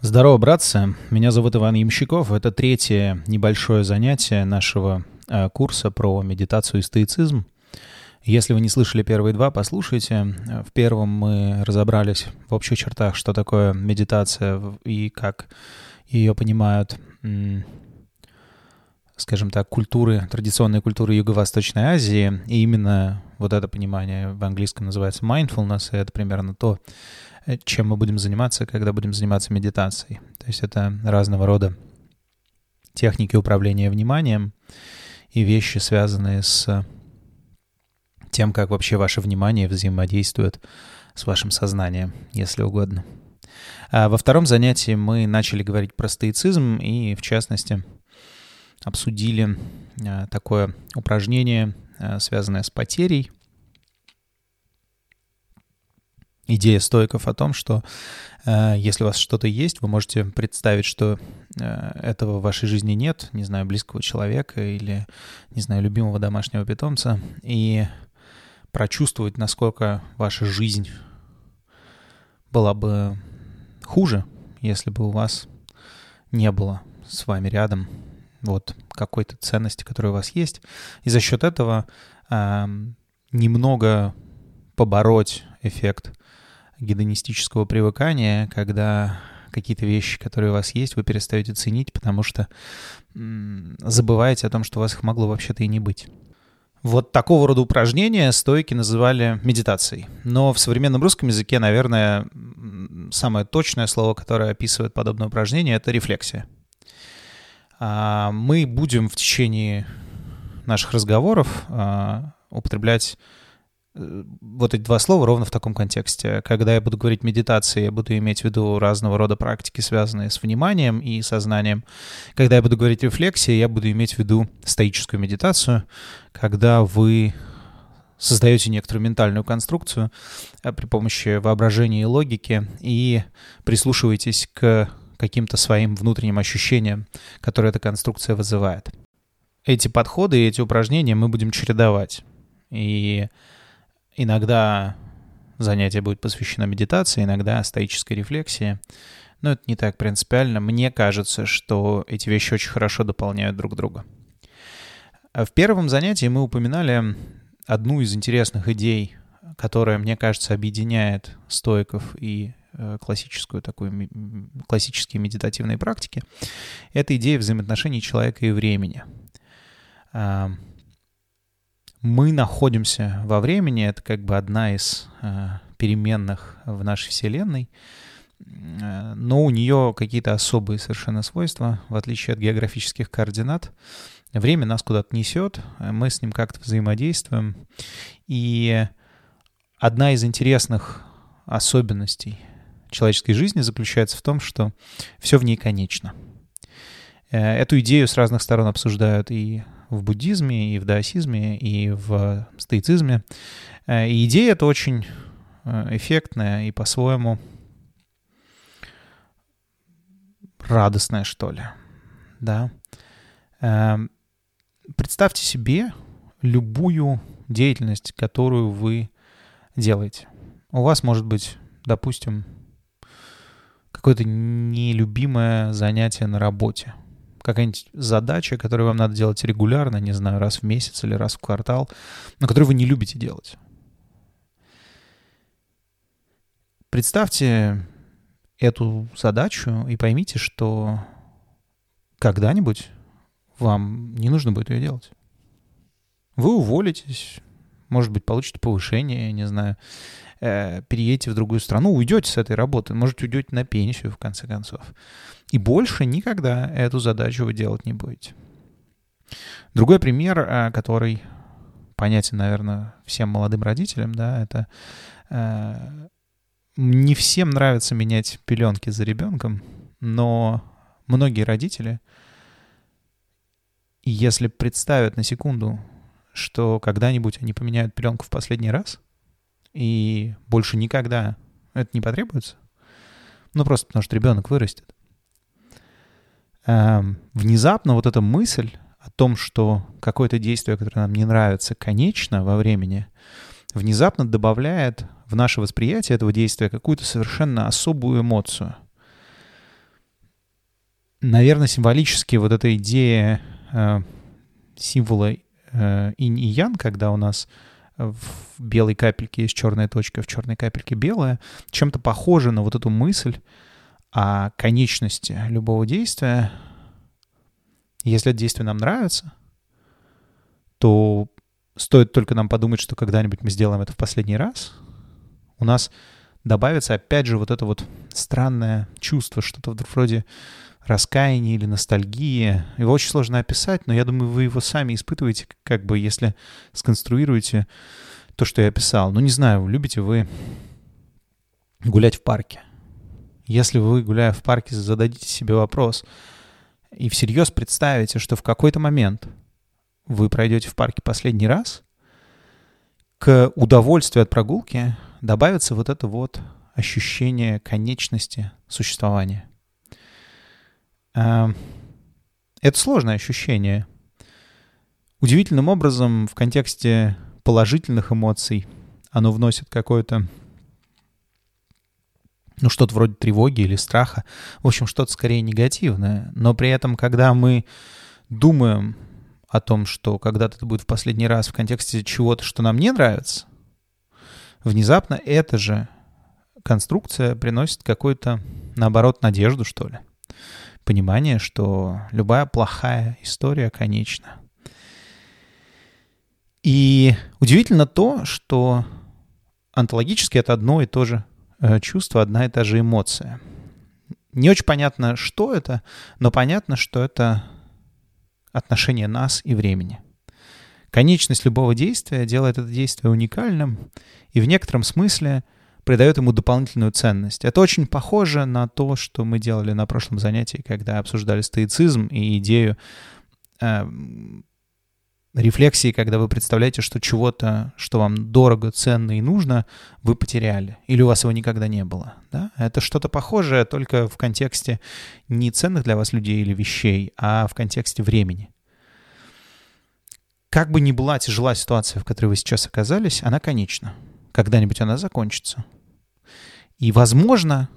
Здорово, братцы. Меня зовут Иван Ямщиков. Это третье небольшое занятие нашего э, курса про медитацию и стоицизм. Если вы не слышали первые два, послушайте. В первом мы разобрались в общих чертах, что такое медитация и как ее понимают, скажем так, культуры, традиционные культуры Юго-Восточной Азии. И именно вот это понимание в английском называется mindfulness, и это примерно то, чем мы будем заниматься, когда будем заниматься медитацией. То есть это разного рода техники управления вниманием и вещи, связанные с тем, как вообще ваше внимание взаимодействует с вашим сознанием, если угодно. А во втором занятии мы начали говорить про стоицизм и, в частности, обсудили а, такое упражнение, а, связанное с потерей, идея стойков о том, что э, если у вас что-то есть, вы можете представить, что э, этого в вашей жизни нет, не знаю, близкого человека или, не знаю, любимого домашнего питомца, и прочувствовать, насколько ваша жизнь была бы хуже, если бы у вас не было с вами рядом вот какой-то ценности, которая у вас есть, и за счет этого э, немного побороть эффект гедонистического привыкания, когда какие-то вещи, которые у вас есть, вы перестаете ценить, потому что забываете о том, что у вас их могло вообще-то и не быть. Вот такого рода упражнения стойки называли медитацией. Но в современном русском языке, наверное, самое точное слово, которое описывает подобное упражнение, это рефлексия. А, мы будем в течение наших разговоров а, употреблять вот эти два слова ровно в таком контексте. Когда я буду говорить медитации, я буду иметь в виду разного рода практики, связанные с вниманием и сознанием. Когда я буду говорить рефлексия, я буду иметь в виду стоическую медитацию, когда вы создаете некоторую ментальную конструкцию э, при помощи воображения и логики и прислушиваетесь к каким-то своим внутренним ощущениям, которые эта конструкция вызывает. Эти подходы и эти упражнения мы будем чередовать. И Иногда занятие будет посвящено медитации, иногда стоической рефлексии. Но это не так принципиально. Мне кажется, что эти вещи очень хорошо дополняют друг друга. В первом занятии мы упоминали одну из интересных идей, которая, мне кажется, объединяет стоиков и э, классическую такую, классические медитативные практики. Это идея взаимоотношений человека и времени мы находимся во времени, это как бы одна из э, переменных в нашей Вселенной, э, но у нее какие-то особые совершенно свойства, в отличие от географических координат. Время нас куда-то несет, мы с ним как-то взаимодействуем. И одна из интересных особенностей человеческой жизни заключается в том, что все в ней конечно. Э, эту идею с разных сторон обсуждают и в буддизме, и в даосизме, и в стоицизме. Э, и идея это очень э, эффектная и по-своему радостная, что ли. Да. Эм, представьте себе любую деятельность, которую вы делаете. У вас может быть, допустим, какое-то нелюбимое занятие на работе — какая-нибудь задача, которую вам надо делать регулярно, не знаю, раз в месяц или раз в квартал, но которую вы не любите делать. Представьте эту задачу и поймите, что когда-нибудь вам не нужно будет ее делать. Вы уволитесь, может быть, получите повышение, не знаю, э, переедете в другую страну, уйдете с этой работы, может, уйдете на пенсию, в конце концов. И больше никогда эту задачу вы делать не будете. Другой пример, э, который понятен, наверное, всем молодым родителям, да, это э, не всем нравится менять пеленки за ребенком, но многие родители, если представят на секунду, что когда-нибудь они поменяют пеленку в последний раз, и больше никогда это не потребуется, ну просто потому что ребенок вырастет, эм, внезапно вот эта мысль о том, что какое-то действие, которое нам не нравится, конечно во времени, внезапно добавляет в наше восприятие этого действия какую-то совершенно особую эмоцию. наверное, символически вот эта идея э, символа э, инь и ян, когда у нас в белой капельке есть черная точка, в черной капельке белая, чем-то похоже на вот эту мысль о конечности любого действия. Если это действие нам нравится, то стоит только нам подумать, что когда-нибудь мы сделаем это в последний раз, у нас добавится опять же вот это вот странное чувство, что-то вроде раскаяния или ностальгии. Его очень сложно описать, но я думаю, вы его сами испытываете, как бы, если сконструируете то, что я описал. Ну, не знаю, любите вы гулять в парке. Если вы, гуляя в парке, зададите себе вопрос и всерьез представите, что в какой-то момент вы пройдете в парке последний раз, к удовольствию от прогулки добавится вот это вот ощущение конечности существования. А, это сложное ощущение. Удивительным образом в контексте положительных эмоций оно вносит какое-то ну, что-то вроде тревоги или страха. В общем, что-то скорее негативное. Но при этом, когда мы думаем о том, что когда-то это будет в последний раз в контексте чего-то, что нам не нравится, внезапно эта же конструкция приносит какую-то, наоборот, надежду, что ли. Понимание, что любая плохая история конечна. И удивительно то, что онтологически это одно и то же э, чувство, одна и та же эмоция. Не очень понятно, что это, но понятно, что это отношение нас и времени. Конечность любого действия делает это действие уникальным и в некотором смысле придает ему дополнительную ценность. Это очень похоже на то, что мы делали на прошлом занятии, когда обсуждали стоицизм и идею э, рефлексии, когда вы представляете, что чего-то, что вам дорого, ценно и нужно, вы потеряли, или у вас его никогда не было. Да? Это что-то похожее, только в контексте не ценных для вас людей или вещей, а в контексте времени. Как бы ни была тяжела ситуация, в которой вы сейчас оказались, она конечна. Когда-нибудь она закончится. И, возможно,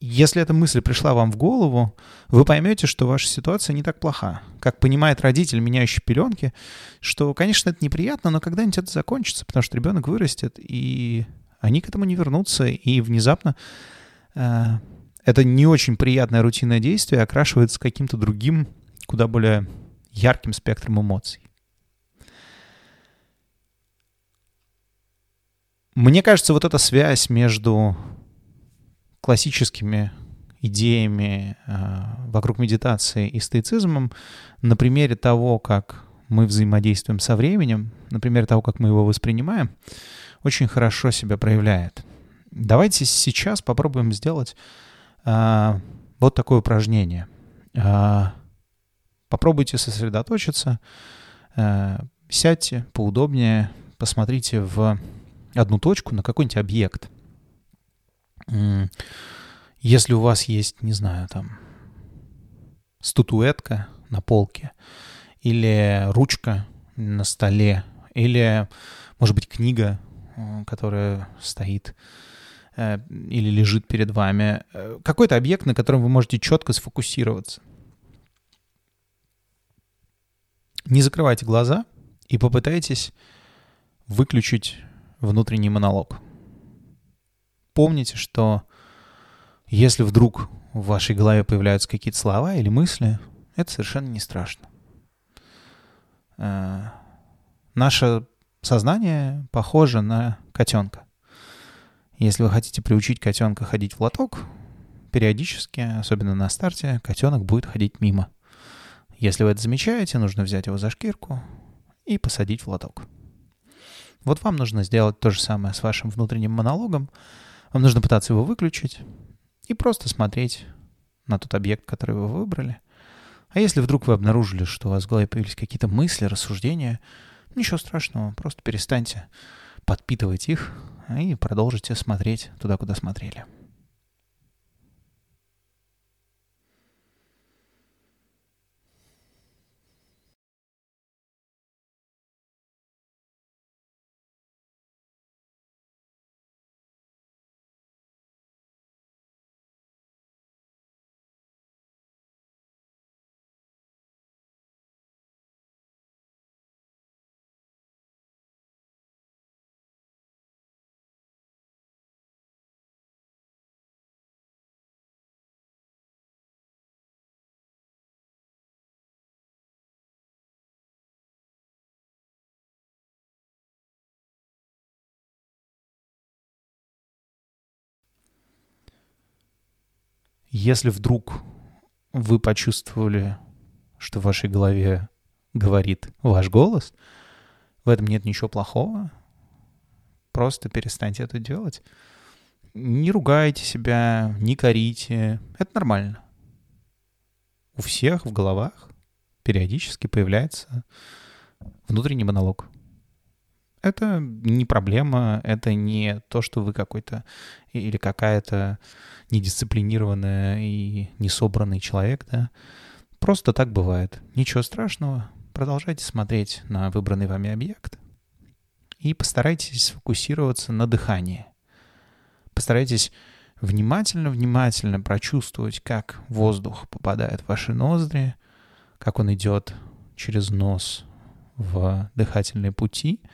если эта мысль пришла вам в голову, вы поймете, что ваша ситуация не так плоха. Как понимает родитель, меняющий пеленки, что, конечно, это неприятно, но когда-нибудь это закончится, потому что ребенок вырастет, и они к этому не вернутся, и внезапно э, это не очень приятное рутинное действие окрашивается каким-то другим, куда более ярким спектром эмоций. Мне кажется, вот эта связь между классическими идеями э, вокруг медитации и стоицизмом на примере того, как мы взаимодействуем со временем, на примере того, как мы его воспринимаем, очень хорошо себя проявляет. Давайте сейчас попробуем сделать э, вот такое упражнение. Э, попробуйте сосредоточиться, э, сядьте поудобнее, посмотрите в одну точку на какой-нибудь объект – если у вас есть, не знаю, там, статуэтка на полке, или ручка на столе, или, может быть, книга, э, которая стоит э, или лежит перед вами, э, какой-то объект, на котором вы можете четко сфокусироваться. Не закрывайте глаза и попытайтесь выключить внутренний монолог помните, что если вдруг в вашей голове появляются какие-то слова или мысли, это совершенно не страшно. Э, наше сознание похоже на котенка. Если вы хотите приучить котенка ходить в лоток, периодически, особенно на старте, котенок будет ходить мимо. Если вы это замечаете, нужно взять его за шкирку и посадить в лоток. Вот вам нужно сделать то же самое с вашим внутренним монологом, вам нужно пытаться его выключить и просто смотреть на тот объект, который вы выбрали. А если вдруг вы обнаружили, что у вас в голове появились какие-то мысли, рассуждения, ничего страшного, просто перестаньте подпитывать их и продолжите смотреть туда, куда смотрели. Если вдруг вы почувствовали, что в вашей голове говорит ваш голос, в этом нет ничего плохого. Просто перестаньте это делать. Не ругайте себя, не корите. Это нормально. У всех в головах периодически появляется внутренний монолог. Это не проблема, это не то, что вы какой-то или какая-то недисциплинированная и несобранный человек, да. Просто так бывает. Ничего страшного. Продолжайте смотреть на выбранный вами объект и постарайтесь сфокусироваться на дыхании. Постарайтесь внимательно-внимательно прочувствовать, как воздух попадает в ваши ноздри, как он идет через нос в дыхательные пути —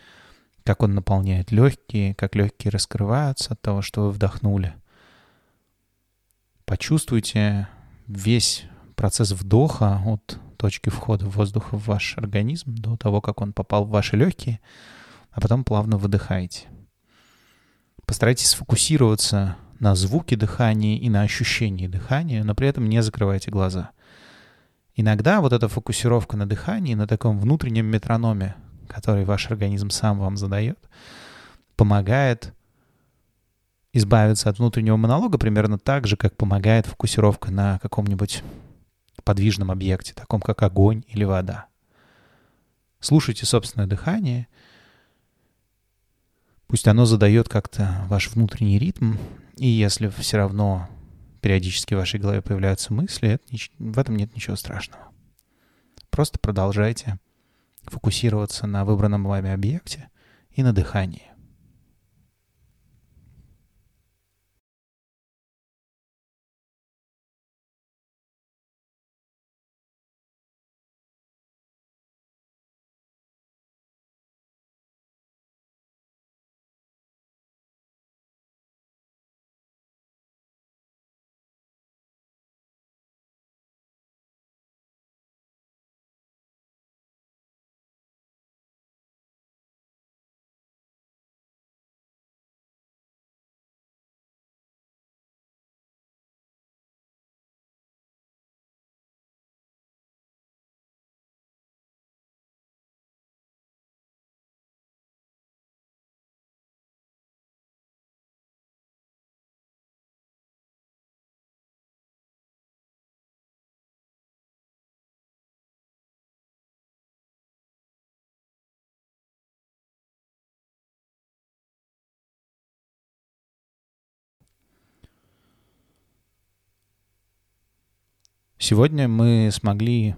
как он наполняет легкие, как легкие раскрываются от того, что вы вдохнули. Почувствуйте весь процесс вдоха от точки входа воздуха в ваш организм до того, как он попал в ваши легкие, а потом плавно выдыхайте. Постарайтесь сфокусироваться на звуке дыхания и на ощущении дыхания, но при этом не закрывайте глаза. Иногда вот эта фокусировка на дыхании, на таком внутреннем метрономе, который ваш организм сам вам задает, помогает избавиться от внутреннего монолога примерно так же, как помогает фокусировка на каком-нибудь подвижном объекте, таком как огонь или вода. Слушайте собственное дыхание. Пусть оно задает как-то ваш внутренний ритм, и если все равно периодически в вашей голове появляются мысли, это, в этом нет ничего страшного. Просто продолжайте фокусироваться на выбранном вами объекте и на дыхании. Сегодня мы смогли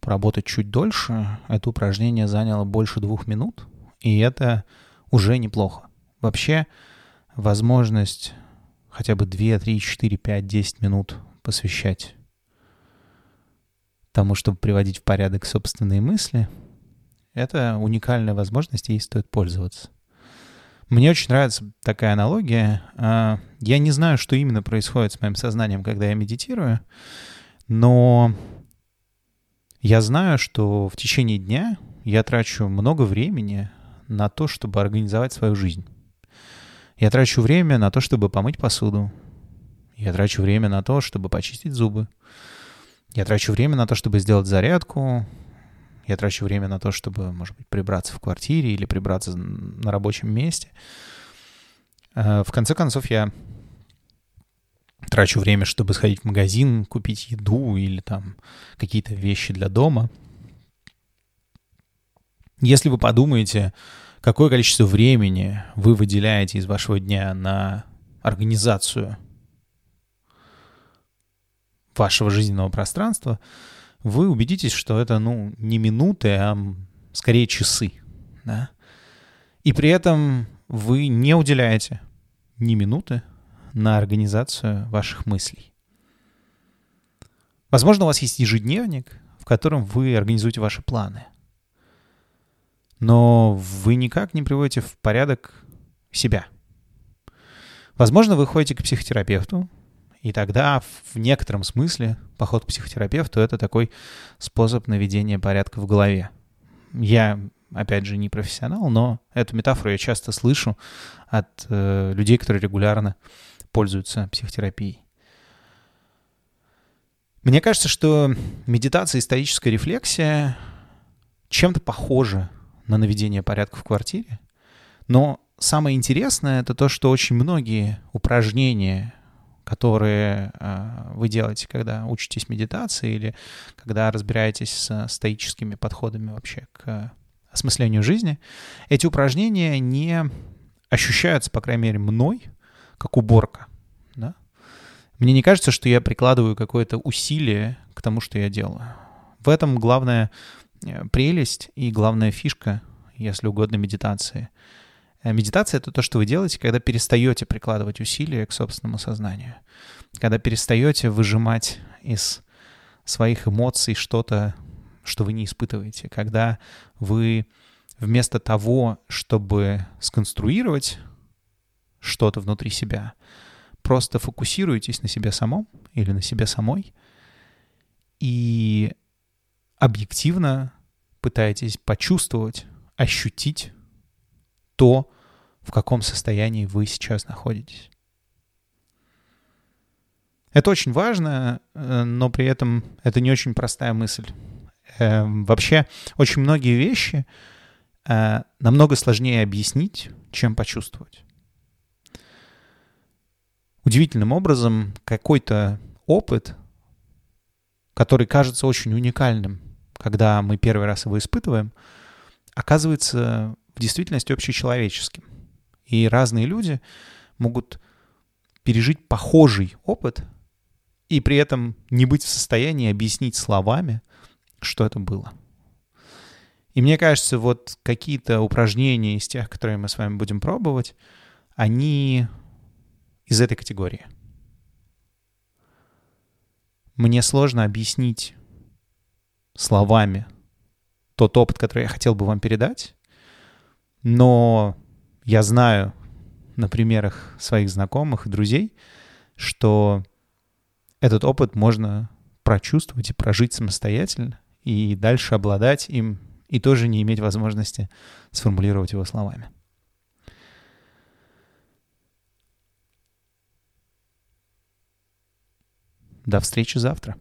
поработать чуть дольше. Это упражнение заняло больше двух минут, и это уже неплохо. Вообще, возможность хотя бы 2, 3, 4, 5, 10 минут посвящать тому, чтобы приводить в порядок собственные мысли, это уникальная возможность, и ей стоит пользоваться. Мне очень нравится такая аналогия. Я не знаю, что именно происходит с моим сознанием, когда я медитирую, но я знаю, что в течение дня я трачу много времени на то, чтобы организовать свою жизнь. Я трачу время на то, чтобы помыть посуду. Я трачу время на то, чтобы почистить зубы. Я трачу время на то, чтобы сделать зарядку, я трачу время на то, чтобы, может быть, прибраться в квартире или прибраться на рабочем месте. Э, в конце концов, я трачу время, чтобы сходить в магазин, купить еду или там какие-то вещи для дома. Если вы подумаете, какое количество времени вы выделяете из вашего дня на организацию вашего жизненного пространства, вы убедитесь, что это, ну, не минуты, а скорее часы, да. И при этом вы не уделяете ни минуты на организацию ваших мыслей. Возможно, у вас есть ежедневник, в котором вы организуете ваши планы. Но вы никак не приводите в порядок себя. Возможно, вы ходите к психотерапевту, и тогда в некотором смысле поход к психотерапевту — это такой способ наведения порядка в голове. Я, опять же, не профессионал, но эту метафору я часто слышу от э, людей, которые регулярно пользуются психотерапией. Мне кажется, что медитация и историческая рефлексия чем-то похожа на наведение порядка в квартире, но самое интересное это то, что очень многие упражнения, которые э, вы делаете, когда учитесь медитации или когда разбираетесь с стоическими подходами вообще к осмыслению жизни, эти упражнения не ощущаются, по крайней мере, мной, как уборка. Да? Мне не кажется, что я прикладываю какое-то усилие к тому, что я делаю. В этом главная э, прелесть и главная фишка, если угодно, медитации. Э, медитация — это то, что вы делаете, когда перестаете прикладывать усилия к собственному сознанию. Когда перестаете выжимать из своих эмоций что-то, что вы не испытываете. Когда вы вместо того, чтобы сконструировать что-то внутри себя, просто фокусируетесь на себе самом или на себе самой и объективно пытаетесь почувствовать, ощутить то, в каком состоянии вы сейчас находитесь. Это очень важно, э, но при этом это не очень простая мысль. Эм, вообще, очень многие вещи э, намного сложнее объяснить, чем почувствовать. Удивительным образом какой-то опыт, который кажется очень уникальным, когда мы первый раз его испытываем, оказывается в действительности общечеловеческим. И разные люди могут пережить похожий опыт и при этом не быть в состоянии объяснить словами, что это было. И мне кажется, вот какие-то упражнения из тех, которые мы с вами будем пробовать, они из этой категории. Мне сложно объяснить словами тот опыт, который я хотел бы вам передать, но я знаю на примерах своих знакомых и друзей, что этот опыт можно прочувствовать и прожить самостоятельно, и дальше обладать им, и тоже не иметь возможности сформулировать его словами. До встречи завтра.